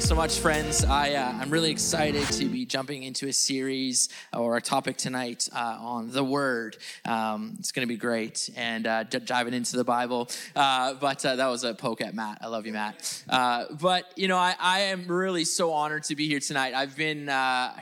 thanks so much, friends. I, uh, I'm really excited to be jumping into a series or a topic tonight uh, on the Word. Um, it's going to be great and uh, d- diving into the Bible. Uh, but uh, that was a poke at Matt. I love you, Matt. Uh, but, you know, I, I, am really so honored to be here tonight. I've been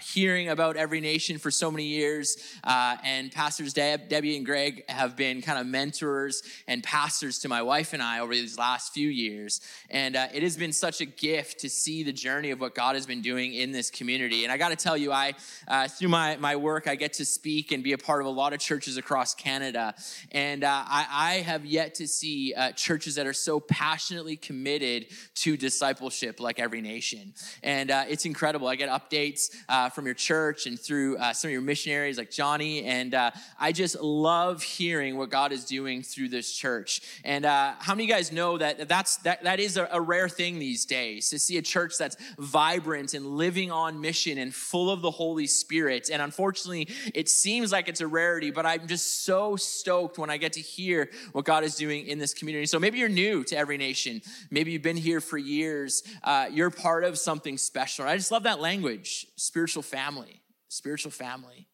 hearing about Every Nation for so many years, and Pastors Deb, Debbie and Greg have been kind of mentors and pastors to my wife and I over these last few years. And it has been such a gift to see the journey of what God has been doing in this community. And I got to tell you, I uh, through my my work, I get to speak and be a part of a lot of churches across Canada, and uh, I, I, have yet to see uh, churches that are so passionately committed to discipleship like Every Nation. And uh, it's incredible. I get updates uh, from your church and through uh, some of your missionaries like Johnny, and I just love hearing what God is doing through this church. And how many of you guys know that that's that that is a, a rare thing these days to see a church that's vibrant and living on mission and full of the Holy Spirit. And unfortunately, it seems like it's a rarity, but I'm just so stoked when I get to hear what God is doing in this community. So maybe you're new to Every Nation. Maybe you've been here for years. Uh, you're part of something special. I just love that language spiritual family, spiritual family.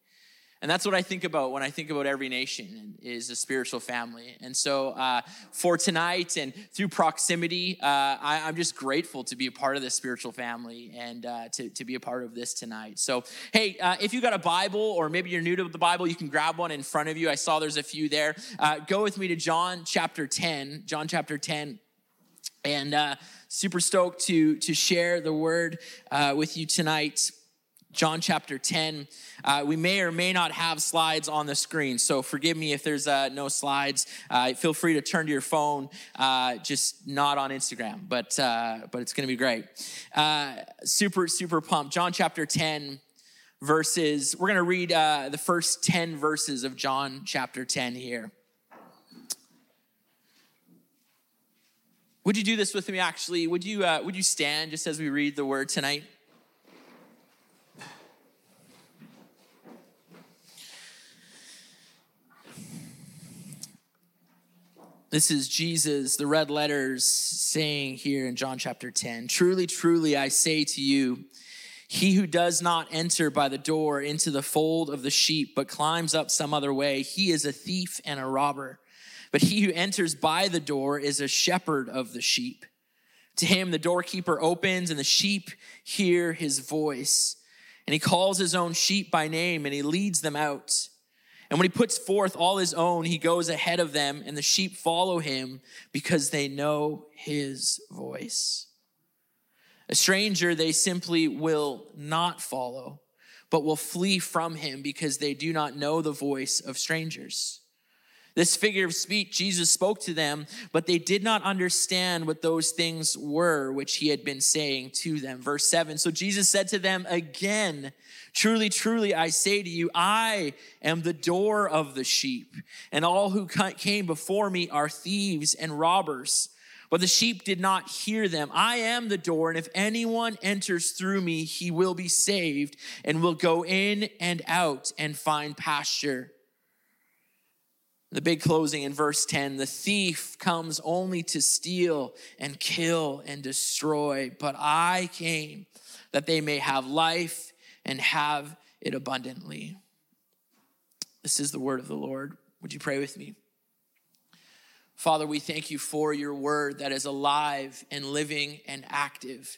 And that's what I think about when I think about every nation is a spiritual family. And so uh, for tonight and through proximity, uh, I, am just grateful to be a part of this spiritual family and uh, to, to be a part of this tonight. So, hey, uh, if you got a Bible or maybe you're new to the Bible, you can grab one in front of you. I saw there's a few there. Uh, go with me to John chapter 10. John chapter 10. And uh, super stoked to, to share the word with you tonight. John chapter 10. Uh, we may or may not have slides on the screen, so forgive me if there's uh, no slides. Uh, feel free to turn to your phone, uh, just not on Instagram, but, uh, but it's going to be great. Uh, super, super pumped. John chapter 10, verses, we're going to read the first 10 verses of John chapter 10 here. Would you do this with me actually? Would you, would you stand just as we read the word tonight? This is Jesus, the red letters, saying here in John chapter 10 Truly, truly, I say to you, he who does not enter by the door into the fold of the sheep, but climbs up some other way, he is a thief and a robber. But he who enters by the door is a shepherd of the sheep. To him, the doorkeeper opens, and the sheep hear his voice. And he calls his own sheep by name, and he leads them out. And when he puts forth all his own, he goes ahead of them, and the sheep follow him because they know his voice. A stranger they simply will not follow, but will flee from him because they do not know the voice of strangers. This figure of speech Jesus spoke to them, but they did not understand what those things were which he had been saying to them. Verse 7 So Jesus said to them again, Truly, truly, I say to you, I am the door of the sheep, and all who came before me are thieves and robbers. But the sheep did not hear them. I am the door, and if anyone enters through me, he will be saved and will go in and out and find pasture. The big closing in verse 10 the thief comes only to steal and kill and destroy, but I came that they may have life and have it abundantly. This is the word of the Lord. Would you pray with me? Father, we thank you for your word that is alive and living and active.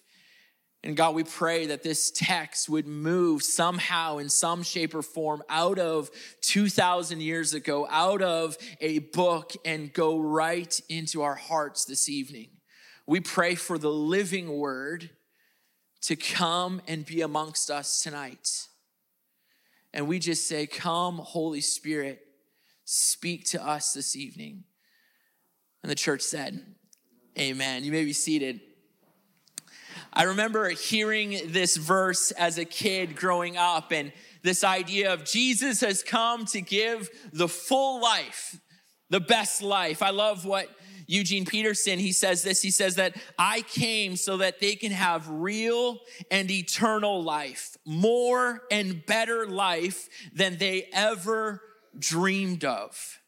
And God, we pray that this text would move somehow in some shape or form out of 2,000 years ago, out of a book, and go right into our hearts this evening. We pray for the living word to come and be amongst us tonight. And we just say, Come, Holy Spirit, speak to us this evening. And the church said, Amen. You may be seated. I remember hearing this verse as a kid growing up, and this idea of Jesus has come to give the full life, the best life. I love what Eugene Peterson, he says this. He says that I came so that they can have real and eternal life, more and better life than they ever dreamed of.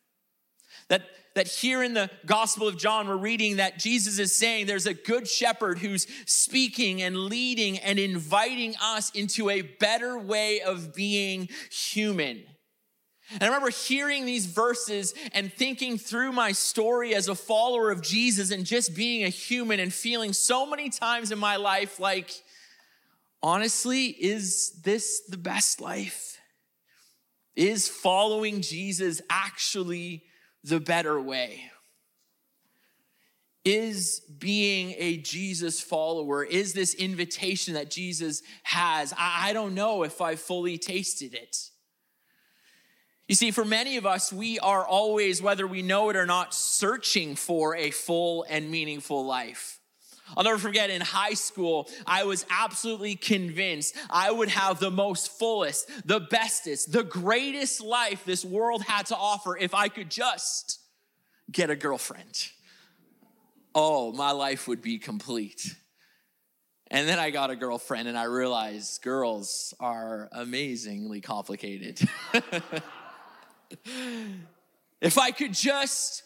That that here in the Gospel of John, we're reading that Jesus is saying there's a good shepherd who's speaking and leading and inviting us into a better way of being human. And I remember hearing these verses and thinking through my story as a follower of Jesus and just being a human and feeling so many times in my life like, honestly, is this the best life? Is following Jesus actually the better way? Is being a Jesus follower, is this invitation that Jesus has? I, don't know if I fully tasted it. You see, for many of us, we are always, whether we know it or not, searching for a full and meaningful life. I'll never forget in high school, I was absolutely convinced I would have the most fullest, the bestest, the greatest life this world had to offer if I could just get a girlfriend. Oh, my life would be complete. And then I got a girlfriend and I realized girls are amazingly complicated. if I could just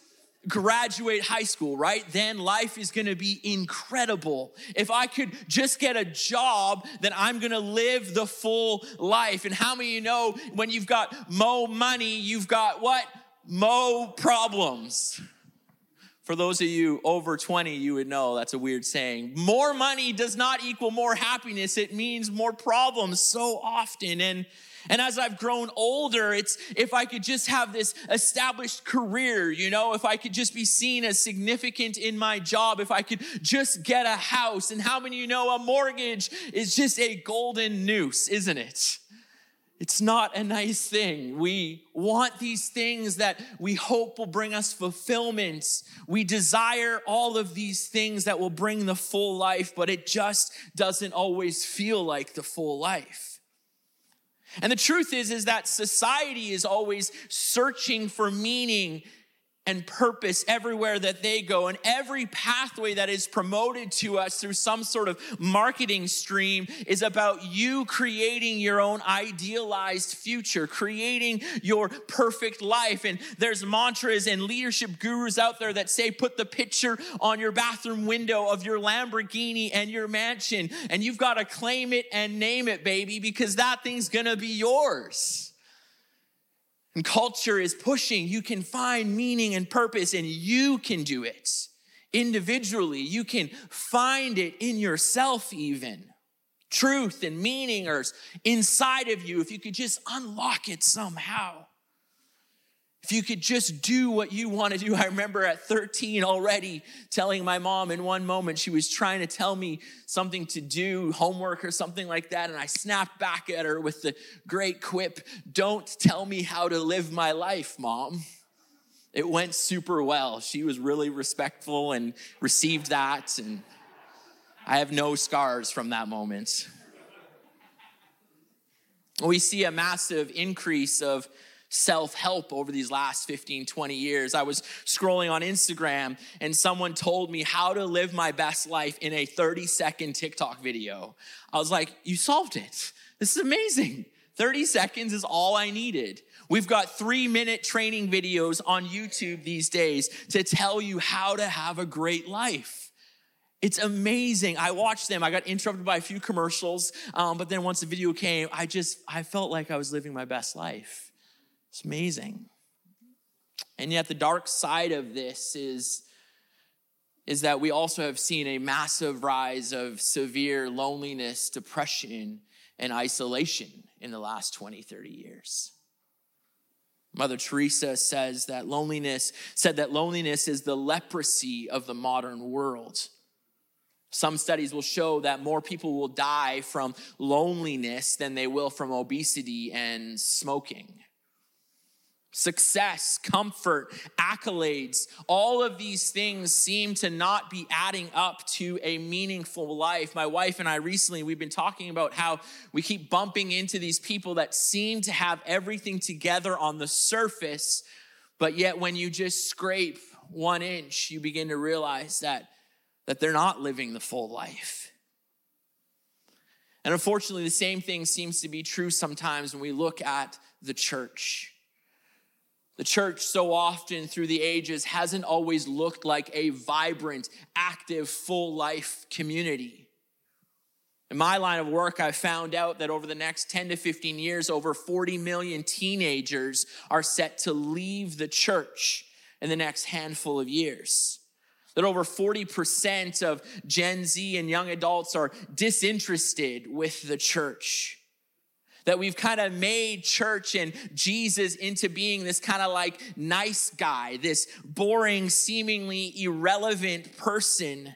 graduate high school, right? Then life is gonna be incredible. If I could just get a job, then I'm gonna live the full life. And how many you know when you've got mo money, you've got what? Mo problems. For those of you over 20, you would know that's a weird saying. More money does not equal more happiness, it means more problems so often. And and as I've grown older, it's if I could just have this established career, you know, if I could just be seen as significant in my job, if I could just get a house. And how many you know a mortgage is just a golden noose, isn't it? It's not a nice thing. We want these things that we hope will bring us fulfillment. We desire all of these things that will bring the full life, but it just doesn't always feel like the full life. And the truth is is that society is always searching for meaning and purpose everywhere that they go. And every pathway that is promoted to us through some sort of marketing stream is about you creating your own idealized future, creating your perfect life. And there's mantras and leadership gurus out there that say, put the picture on your bathroom window of your Lamborghini and your mansion. And you've got to claim it and name it, baby, because that thing's going to be yours. And culture is pushing. You can find meaning and purpose, and you can do it individually. You can find it in yourself, even. Truth and meaning are inside of you if you could just unlock it somehow. If you could just do what you want to do. I remember at 13 already telling my mom in one moment, she was trying to tell me something to do, homework or something like that. And I snapped back at her with the great quip Don't tell me how to live my life, mom. It went super well. She was really respectful and received that. And I have no scars from that moment. We see a massive increase of self help over these last 15, 20 years. I was scrolling on Instagram and someone told me how to live my best life in a 30 second TikTok video. I was like, You solved it. This is amazing. 30 seconds is all I needed. We've got three minute training videos on YouTube these days to tell you how to have a great life. It's amazing. I watched them. I got interrupted by a few commercials, um, but then once the video came, I just I felt like I was living my best life. It's amazing. And yet, the dark side of this is, is that we also have seen a massive rise of severe loneliness, depression, and isolation in the last 20, 30 years. Mother Teresa says that loneliness, said that loneliness is the leprosy of the modern world. Some studies will show that more people will die from loneliness than they will from obesity and smoking success, comfort, accolades, all of these things seem to not be adding up to a meaningful life. My wife and I recently, we've been talking about how we keep bumping into these people that seem to have everything together on the surface, but yet when you just scrape one inch, you begin to realize that, that they're not living the full life. And unfortunately, the same thing seems to be true sometimes when we look at the church. The church, so often through the ages, hasn't always looked like a vibrant, active, full life community. In my line of work, I found out that over the next 10 to 15 years, over 40 million teenagers are set to leave the church in the next handful of years. That over 40% of Gen Z and young adults are disinterested with the church that we've kind of made church and Jesus into being this kind of like nice guy, this boring, seemingly irrelevant person.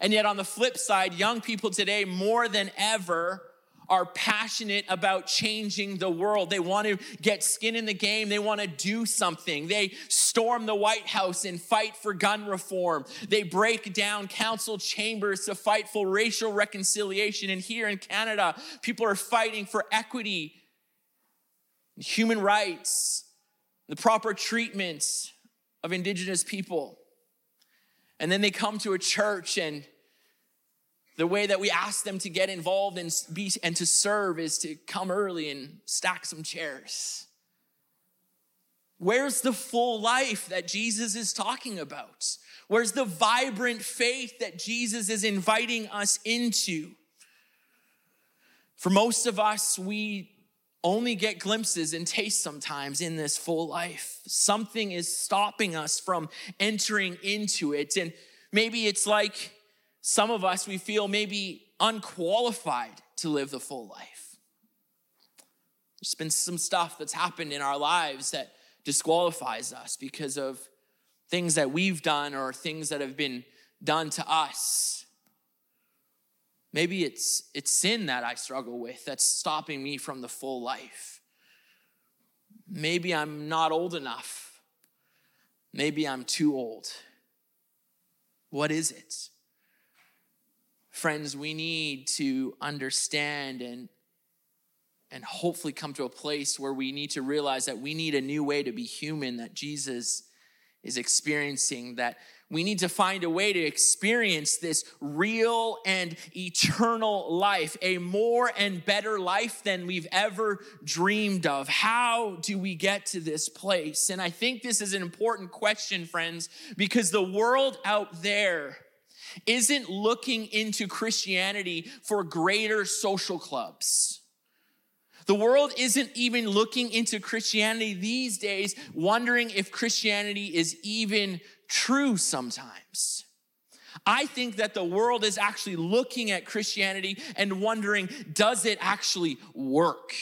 And yet, on the flip side, young people today, more than ever, are passionate about changing the world. They want to get skin in the game. They want to do something. They storm the White House and fight for gun reform. They break down council chambers to fight for racial reconciliation. And here in Canada, people are fighting for equity, human rights, the proper treatment of Indigenous people. And then they come to a church and the way that we ask them to get involved and be and to serve is to come early and stack some chairs. Where's the full life that Jesus is talking about? Where's the vibrant faith that Jesus is inviting us into? For most of us, we only get glimpses and taste sometimes in this full life. Something is stopping us from entering into it. And maybe it's like some of us, we feel maybe unqualified to live the full life. There's been some stuff that's happened in our lives that disqualifies us because of things that we've done or things that have been done to us. Maybe it's, it's sin that I struggle with that's stopping me from the full life. Maybe I'm not old enough. Maybe I'm too old. What is it? Friends, we need to understand and, and hopefully come to a place where we need to realize that we need a new way to be human that Jesus is experiencing, that we need to find a way to experience this real and eternal life, a more and better life than we've ever dreamed of. How do we get to this place? And I think this is an important question, friends, because the world out there isn't looking into Christianity for greater social clubs. The world isn't even looking into Christianity these days, wondering if Christianity is even true sometimes. I think that the world is actually looking at Christianity and wondering, does it actually work?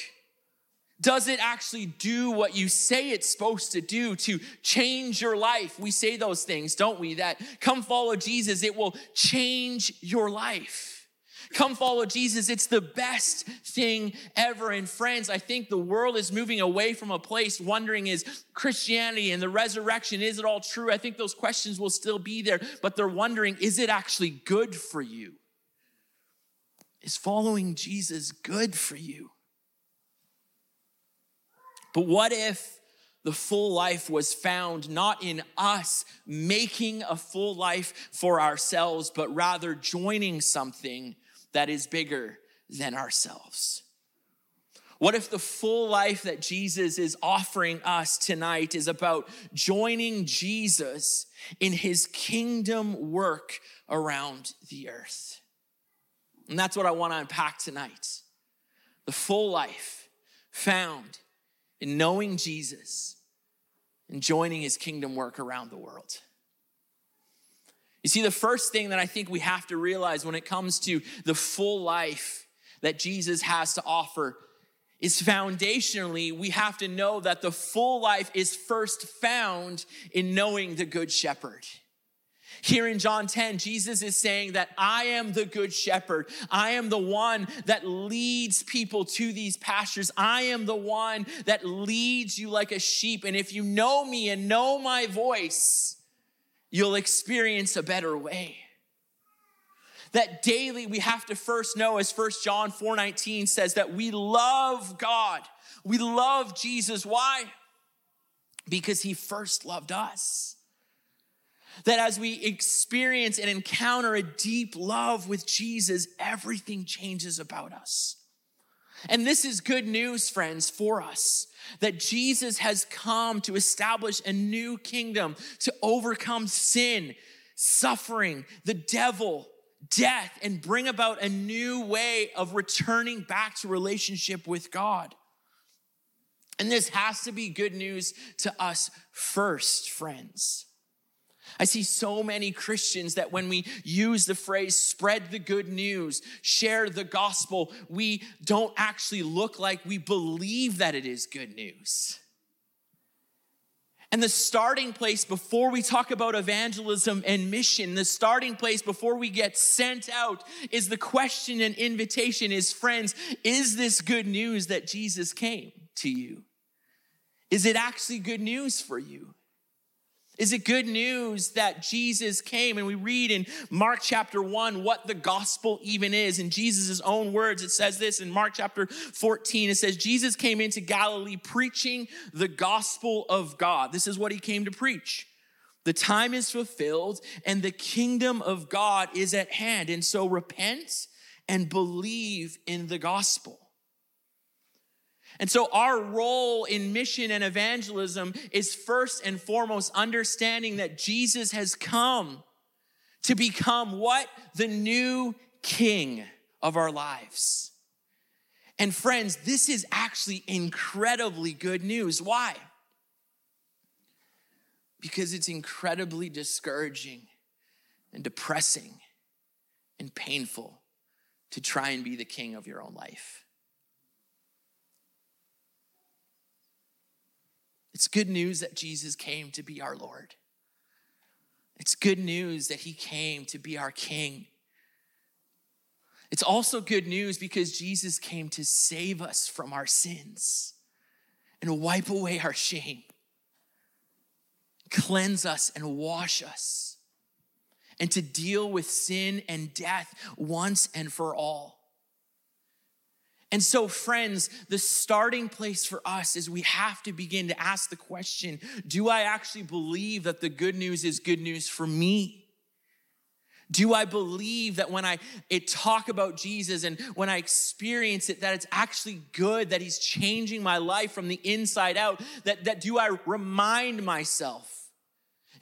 Does it actually do what you say it's supposed to do to change your life? We say those things, don't we? That come follow Jesus, it will change your life. Come follow Jesus, it's the best thing ever. And friends, I think the world is moving away from a place wondering is Christianity and the resurrection, is it all true? I think those questions will still be there, but they're wondering, is it actually good for you? Is following Jesus good for you? But what if the full life was found not in us making a full life for ourselves, but rather joining something that is bigger than ourselves? What if the full life that Jesus is offering us tonight is about joining Jesus in his kingdom work around the earth? And that's what I want to unpack tonight. The full life found in knowing Jesus and joining his kingdom work around the world. You see, the first thing that I think we have to realize when it comes to the full life that Jesus has to offer is foundationally, we have to know that the full life is first found in knowing the Good Shepherd. Here in John 10, Jesus is saying that I am the good shepherd. I am the one that leads people to these pastures. I am the one that leads you like a sheep. And if you know me and know my voice, you'll experience a better way. That daily we have to first know, as First John 4:19 says, that we love God. We love Jesus. Why? Because he first loved us. That as we experience and encounter a deep love with Jesus, everything changes about us. And this is good news, friends, for us that Jesus has come to establish a new kingdom to overcome sin, suffering, the devil, death, and bring about a new way of returning back to relationship with God. And this has to be good news to us first, friends. I see so many Christians that when we use the phrase spread the good news, share the gospel, we don't actually look like we believe that it is good news. And the starting place before we talk about evangelism and mission, the starting place before we get sent out is the question and invitation is friends, is this good news that Jesus came to you? Is it actually good news for you? Is it good news that Jesus came? And we read in Mark chapter 1 what the gospel even is. In Jesus' own words, it says this in Mark chapter 14. It says, Jesus came into Galilee preaching the gospel of God. This is what he came to preach. The time is fulfilled and the kingdom of God is at hand. And so repent and believe in the gospel. And so, our role in mission and evangelism is first and foremost understanding that Jesus has come to become what? The new king of our lives. And, friends, this is actually incredibly good news. Why? Because it's incredibly discouraging and depressing and painful to try and be the king of your own life. It's good news that Jesus came to be our Lord. It's good news that he came to be our King. It's also good news because Jesus came to save us from our sins and wipe away our shame, cleanse us and wash us, and to deal with sin and death once and for all. And so, friends, the starting place for us is we have to begin to ask the question Do I actually believe that the good news is good news for me? Do I believe that when I talk about Jesus and when I experience it, that it's actually good, that He's changing my life from the inside out? That, that do I remind myself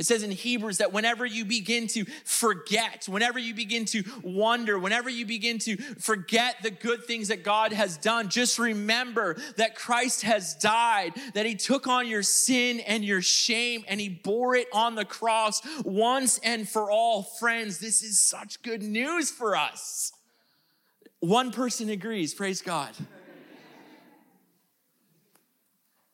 it says in Hebrews that whenever you begin to forget, whenever you begin to wonder, whenever you begin to forget the good things that God has done, just remember that Christ has died, that he took on your sin and your shame and he bore it on the cross once and for all. Friends, this is such good news for us. One person agrees, praise God.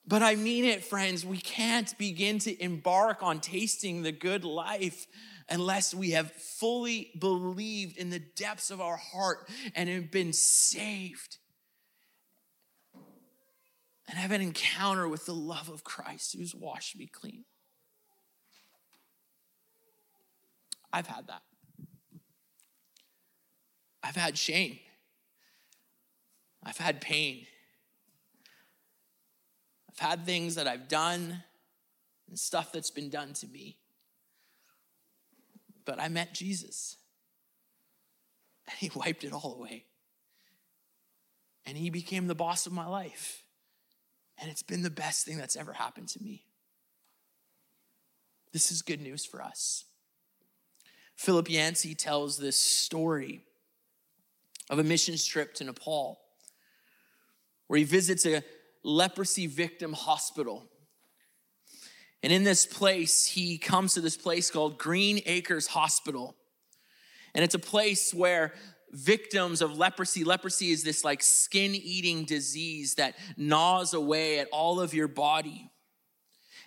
But I mean it, friends. We can't begin to embark on tasting the good life unless we have fully believed in the depths of our heart and have been saved and have an encounter with the love of Christ who's washed me clean. I've had that. I've had shame. I've had pain. I've had things that I've done and stuff that's been done to me. But I met Jesus, and He wiped it all away. And He became the boss of my life. And it's been the best thing that's ever happened to me. This is good news for us. Philip Yancey tells this story of a missions trip to Nepal where he visits a leprosy victim hospital. And in this place, he comes to this place called Green Acres Hospital. And it's a place where victims of leprosy, leprosy is this like skin eating disease that gnaws away at all of your body.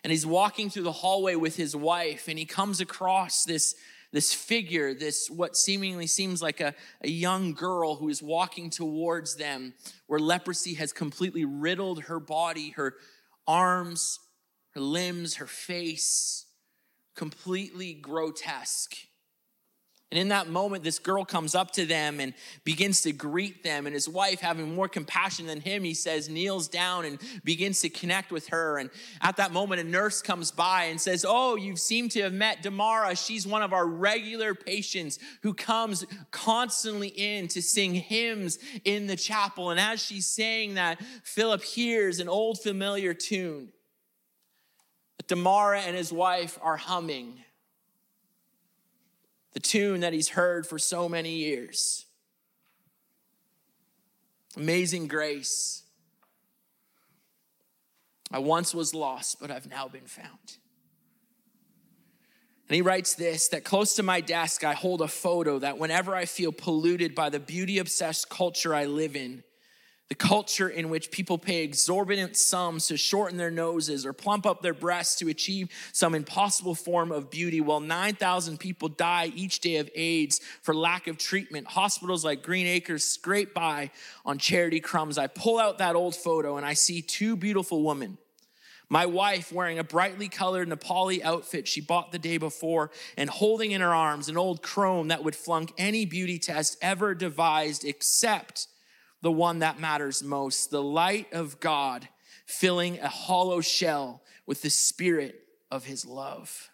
And he's walking through the hallway with his wife, and he comes across this this figure, this what seemingly seems like a, a young girl who is walking towards them, where leprosy has completely riddled her body, her arms, her limbs, her face, completely grotesque. And in that moment, this girl comes up to them and begins to greet them. And his wife, having more compassion than him, he says, kneels down and begins to connect with her. And at that moment, a nurse comes by and says, Oh, you seem to have met Damara. She's one of our regular patients who comes constantly in to sing hymns in the chapel. And as she's saying that, Philip hears an old familiar tune. But Damara and his wife are humming the tune that he's heard for so many years. Amazing grace. I once was lost, but I've now been found. And he writes this that close to my desk, I hold a photo that whenever I feel polluted by the beauty obsessed culture I live in, the culture in which people pay exorbitant sums to shorten their noses or plump up their breasts to achieve some impossible form of beauty, while 9,000 people die each day of AIDS for lack of treatment. Hospitals like Green Acres scrape by on charity crumbs. I pull out that old photo and I see two beautiful women. My wife wearing a brightly colored Nepali outfit she bought the day before and holding in her arms an old chrome that would flunk any beauty test ever devised except the one that matters most the light of God filling a hollow shell with the spirit of his love.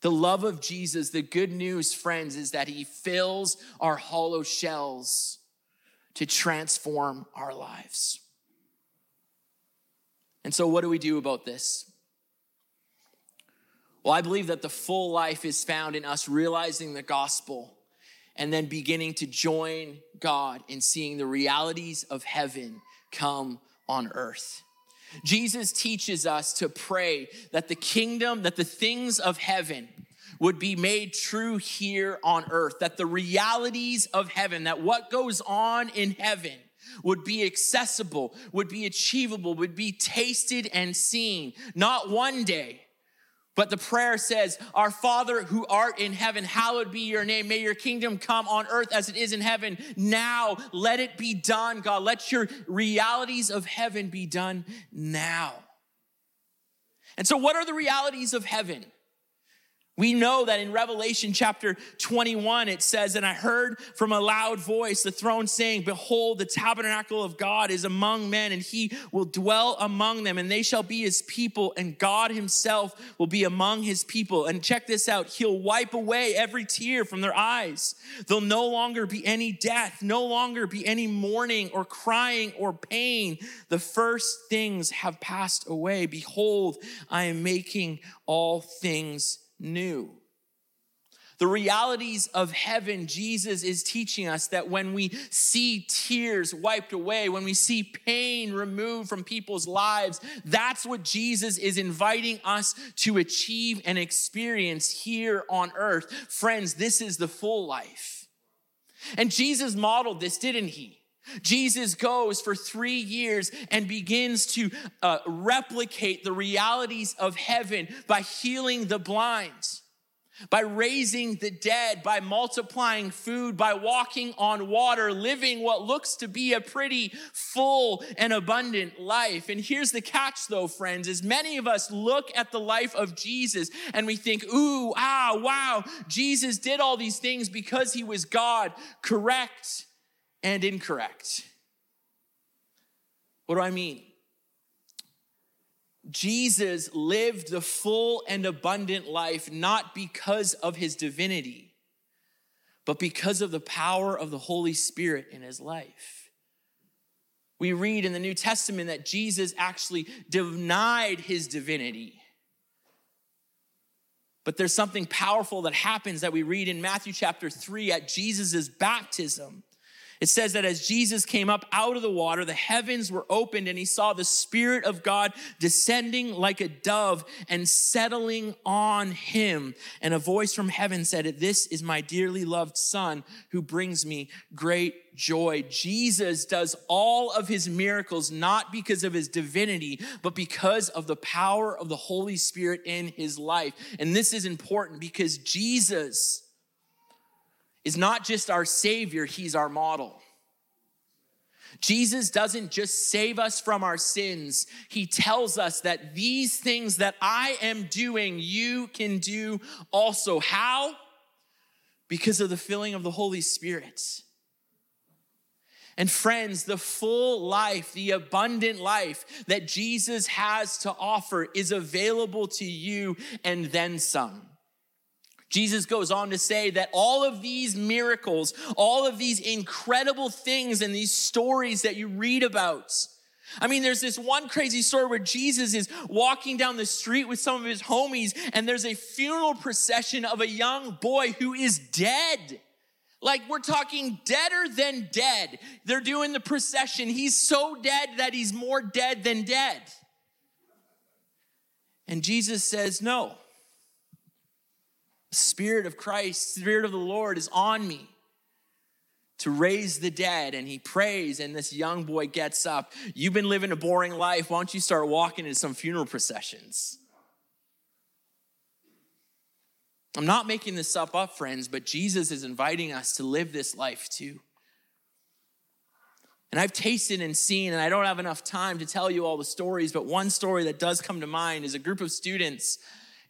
The love of Jesus, the good news, friends, is that he fills our hollow shells to transform our lives. And so, what do we do about this? Well, I believe that the full life is found in us realizing the gospel and then beginning to join God in seeing the realities of heaven come on earth. Jesus teaches us to pray that the kingdom, that the things of heaven would be made true here on earth, that the realities of heaven, that what goes on in heaven would be accessible, would be achievable, would be tasted and seen, not one day, but the prayer says, Our Father who art in heaven, hallowed be your name. May your kingdom come on earth as it is in heaven. Now let it be done, God. Let your realities of heaven be done now. And so, what are the realities of heaven? We know that in Revelation chapter 21, it says, And I heard from a loud voice the throne saying, Behold, the tabernacle of God is among men, and he will dwell among them, and they shall be his people, and God himself will be among his people. And check this out He'll wipe away every tear from their eyes. There'll no longer be any death, no longer be any mourning or crying or pain. The first things have passed away. Behold, I am making all things new. The realities of heaven, Jesus is teaching us that when we see tears wiped away, when we see pain removed from people's lives, that's what Jesus is inviting us to achieve and experience here on earth. Friends, this is the full life. And Jesus modeled this, didn't he? Jesus goes for three years and begins to uh, replicate the realities of heaven by healing the blind, by raising the dead, by multiplying food, by walking on water, living what looks to be a pretty full and abundant life. And here's the catch though, friends, is many of us look at the life of Jesus and we think, ooh, ah, wow, Jesus did all these things because he was God. Correct and incorrect. What do I mean? Jesus lived the full and abundant life not because of his divinity, but because of the power of the Holy Spirit in his life. We read in the New Testament that Jesus actually denied his divinity. But there's something powerful that happens that we read in Matthew chapter 3 at Jesus' baptism. It says that as Jesus came up out of the water, the heavens were opened and he saw the Spirit of God descending like a dove and settling on him. And a voice from heaven said, This is my dearly loved Son who brings me great joy. Jesus does all of his miracles not because of his divinity, but because of the power of the Holy Spirit in his life. And this is important because Jesus is not just our Savior, He's our model. Jesus doesn't just save us from our sins. He tells us that these things that I am doing, you can do also. How? because of the filling of the Holy Spirit. And friends, the full life, the abundant life that Jesus has to offer is available to you and then some. Jesus goes on to say that all of these miracles, all of these incredible things and these stories that you read about, I mean, there's this one crazy story where Jesus is walking down the street with some of his homies, and there's a funeral procession of a young boy who is dead. Like we're talking deader than dead. They're doing the procession. He's so dead that he's more dead than dead. And Jesus says, No. Spirit of Christ, Spirit of the Lord is on me to raise the dead. And he prays, and this young boy gets up. You've been living a boring life. Why don't you start walking in some funeral processions? I'm not making this up up, friends, but Jesus is inviting us to live this life too. And I've tasted and seen, and I don't have enough time to tell you all the stories, but one story that does come to mind is a group of students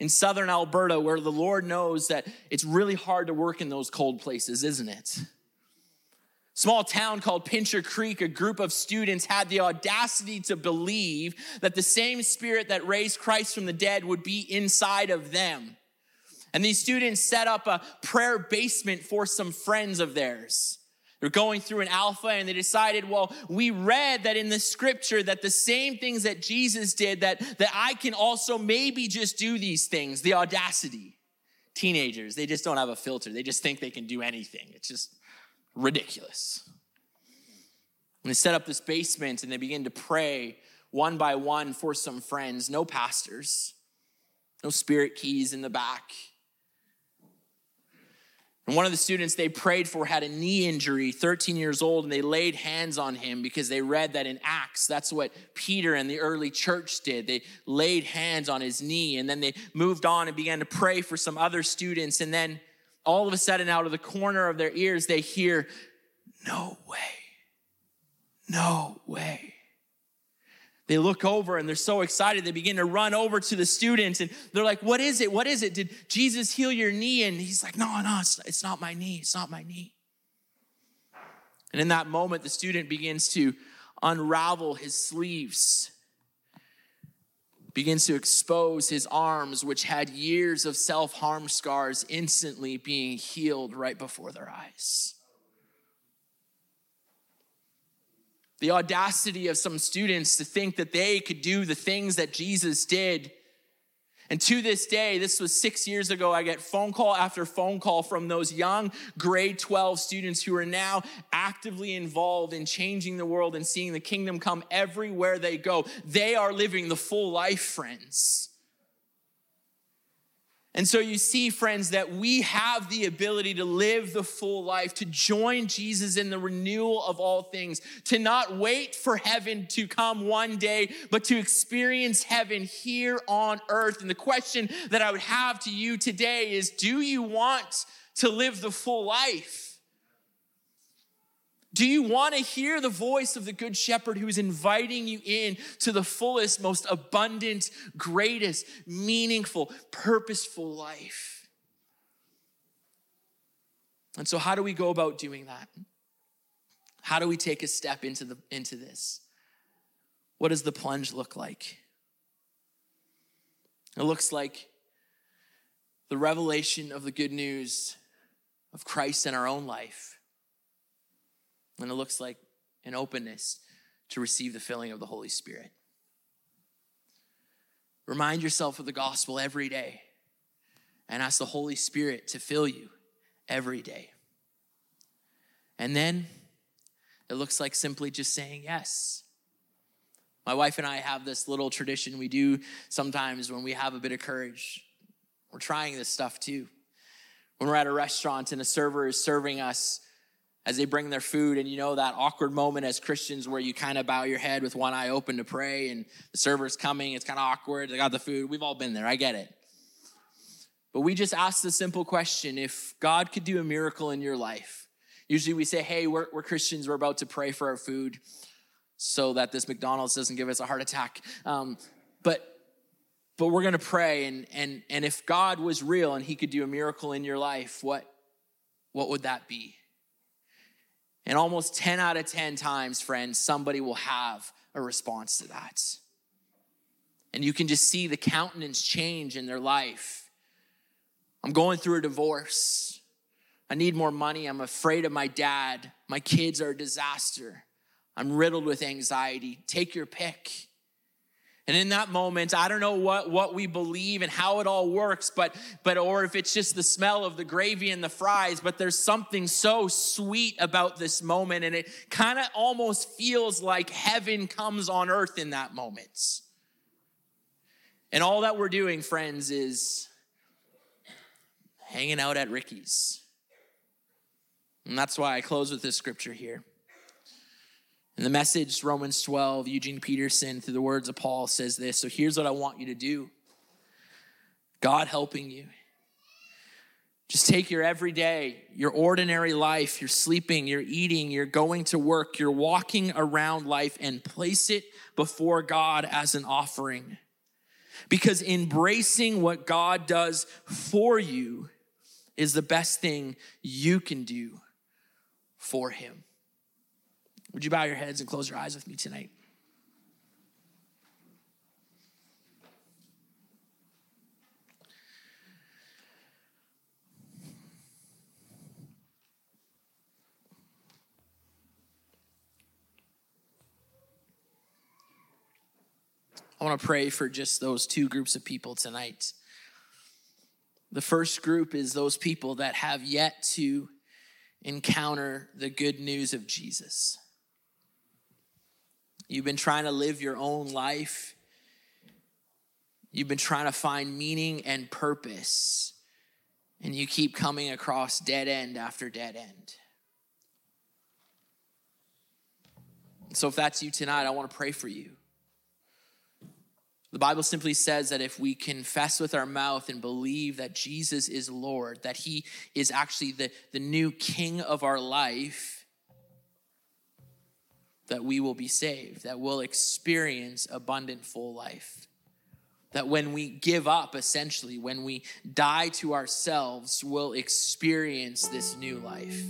in southern Alberta where the Lord knows that it's really hard to work in those cold places, isn't it? Small town called Pincher Creek, a group of students had the audacity to believe that the same spirit that raised Christ from the dead would be inside of them. And these students set up a prayer basement for some friends of theirs. They're going through an alpha and they decided, well, we read that in the scripture that the same things that Jesus did, that, that I can also maybe just do these things, the audacity. Teenagers, they just don't have a filter. They just think they can do anything. It's just ridiculous. And they set up this basement and they begin to pray one by one for some friends, no pastors, no spirit keys in the back. And one of the students they prayed for had a knee injury, 13 years old, and they laid hands on him because they read that in Acts, that's what Peter and the early church did. They laid hands on his knee, and then they moved on and began to pray for some other students. And then all of a sudden, out of the corner of their ears, they hear, No way, no way. They look over and they're so excited. They begin to run over to the students and they're like, What is it? What is it? Did Jesus heal your knee? And he's like, No, no, it's, it's not my knee. It's not my knee. And in that moment, the student begins to unravel his sleeves, begins to expose his arms, which had years of self harm scars, instantly being healed right before their eyes. The audacity of some students to think that they could do the things that Jesus did. And to this day, this was six years ago, I get phone call after phone call from those young grade 12 students who are now actively involved in changing the world and seeing the kingdom come everywhere they go. They are living the full life, friends. And so you see, friends, that we have the ability to live the full life, to join Jesus in the renewal of all things, to not wait for heaven to come one day, but to experience heaven here on earth. And the question that I would have to you today is do you want to live the full life? Do you want to hear the voice of the Good Shepherd who's inviting you in to the fullest, most abundant, greatest, meaningful, purposeful life? And so, how do we go about doing that? How do we take a step into, the, into this? What does the plunge look like? It looks like the revelation of the good news of Christ in our own life and it looks like an openness to receive the filling of the Holy Spirit. Remind yourself of the gospel every day and ask the Holy Spirit to fill you every day. And then it looks like simply just saying yes. My wife and I have this little tradition we do sometimes when we have a bit of courage. We're trying this stuff too. When we're at a restaurant and a server is serving us as they bring their food and you know that awkward moment as christians where you kind of bow your head with one eye open to pray and the server's coming it's kind of awkward they got the food. We've all been there i get it. But we just ask the simple question if god could do a miracle in your life usually we say hey we're, we're christians we're about to pray for our food so that this mcdonald's doesn't give us a heart attack. Um, but but we're going to pray and and and if god was real and he could do a miracle in your life what what would that be? And almost 10 out of 10 times, friends, somebody will have a response to that. And you can just see the countenance change in their life. I'm going through a divorce. I need more money. I'm afraid of my dad. My kids are a disaster. I'm riddled with anxiety. Take your pick. And in that moment, I don't know what, what we believe and how it all works, but, but or if it's just the smell of the gravy and the fries, but there's something so sweet about this moment, and it kind of almost feels like heaven comes on earth in that moment. And all that we're doing, friends, is hanging out at Ricky's. And that's why I close with this scripture here. In the message, Romans 12, Eugene Peterson, through the words of Paul, says this. So here's what I want you to do God helping you. Just take your everyday, your ordinary life, you're sleeping, you're eating, you're going to work, you're walking around life, and place it before God as an offering. Because embracing what God does for you is the best thing you can do for Him. Would you bow your heads and close your eyes with me tonight? I want to pray for just those two groups of people tonight. The first group is those people that have yet to encounter the good news of Jesus. You've been trying to live your own life. You've been trying to find meaning and purpose, and you keep coming across dead end after dead end. So, if that's you tonight, I want to pray for you. The Bible simply says that if we confess with our mouth and believe that Jesus is Lord, that He is actually the, the new King of our life, that we will be saved, that we'll experience abundant, full life. That when we give up, essentially, when we die to ourselves, we'll experience this new life.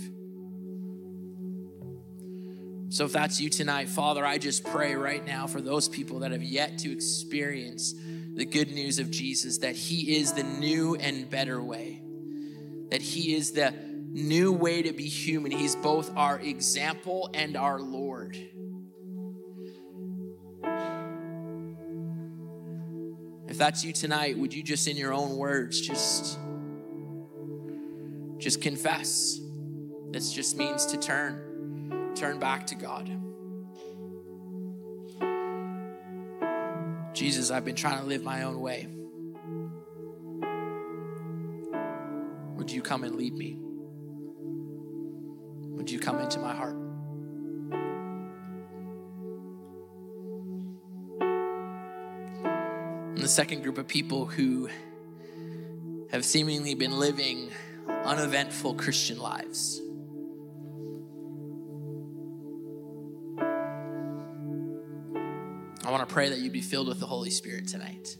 So, if that's you tonight, Father, I just pray right now for those people that have yet to experience the good news of Jesus that He is the new and better way, that He is the new way to be human. He's both our example and our Lord. If that's you tonight, would you just in your own words just just confess? This just means to turn turn back to God. Jesus, I've been trying to live my own way. Would you come and lead me? Would you come into my heart? And the second group of people who have seemingly been living uneventful Christian lives. I want to pray that you be filled with the Holy Spirit tonight.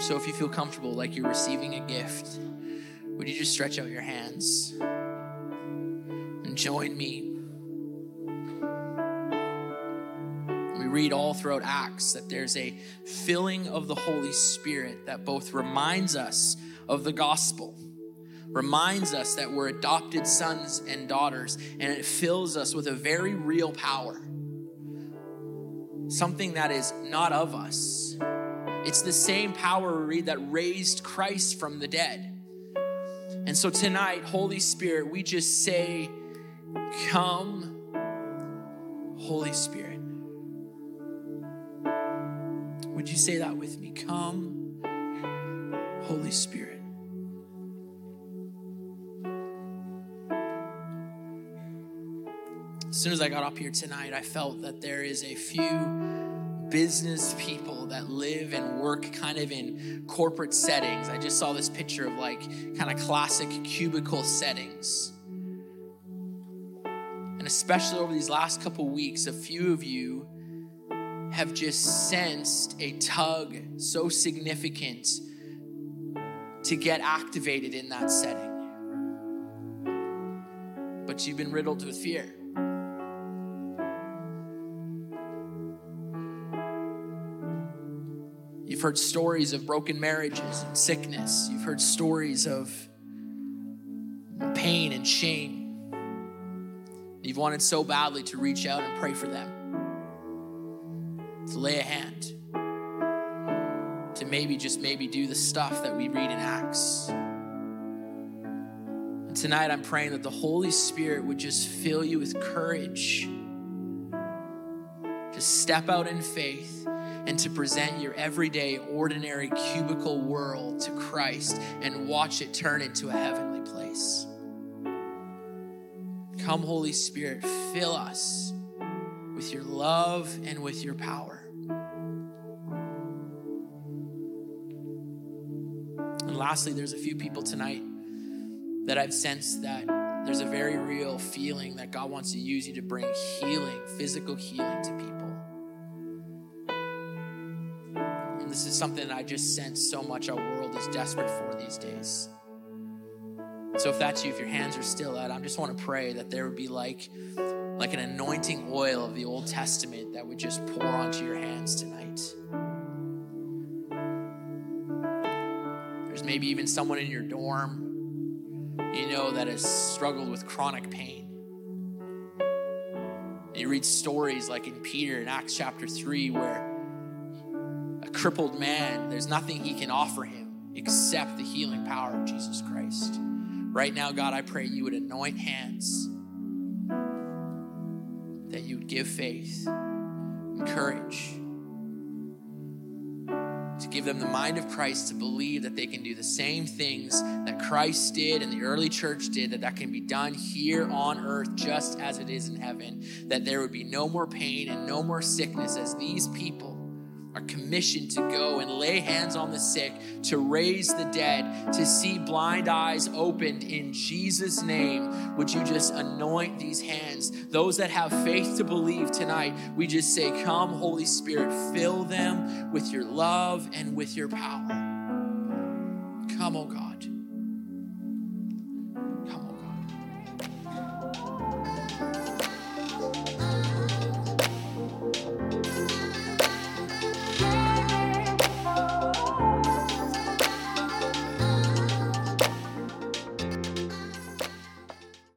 So if you feel comfortable, like you're receiving a gift, would you just stretch out your hands and join me? We read all throughout Acts that there's a filling of the Holy Spirit that both reminds us of the gospel, reminds us that we're adopted sons and daughters, and it fills us with a very real power. Something that is not of us. It's the same power we read that raised Christ from the dead. And so tonight, Holy Spirit, we just say, Come, Holy Spirit. Would you say that with me? Come, Holy Spirit. As soon as I got up here tonight, I felt that there is a few business people that live and work kind of in corporate settings. I just saw this picture of like kind of classic cubicle settings. And especially over these last couple weeks, a few of you have just sensed a tug so significant to get activated in that setting. But you've been riddled with fear. You've heard stories of broken marriages and sickness. You've heard stories of pain and shame. You've wanted so badly to reach out and pray for them, to lay a hand, to maybe just maybe do the stuff that we read in Acts. And tonight I'm praying that the Holy Spirit would just fill you with courage to step out in faith and to present your everyday, ordinary, cubicle world to Christ and watch it turn into a heavenly place. Come, Holy Spirit, fill us with your love and with your power. And lastly, there's a few people tonight that I've sensed that there's a very real feeling that God wants to use you to bring healing, physical healing to people. This is something that I just sense so much our world is desperate for these days. So if that's you, if your hands are still out, I just want to pray that there would be like, like an anointing oil of the Old Testament that would just pour onto your hands tonight. There's maybe even someone in your dorm you know that has struggled with chronic pain. You read stories like in Peter in Acts chapter 3 where crippled man, there's nothing he can offer him except the healing power of Jesus Christ. Right now, God, I pray you would anoint hands, that you would give faith and courage to give them the mind of Christ to believe that they can do the same things that Christ did and the early church did, that that can be done here on earth just as it is in heaven, that there would be no more pain and no more sickness as these people are commissioned to go and lay hands on the sick, to raise the dead, to see blind eyes opened in Jesus' name. Would you just anoint these hands? Those that have faith to believe tonight, we just say, Come, Holy Spirit, fill them with your love and with your power. Come, oh God.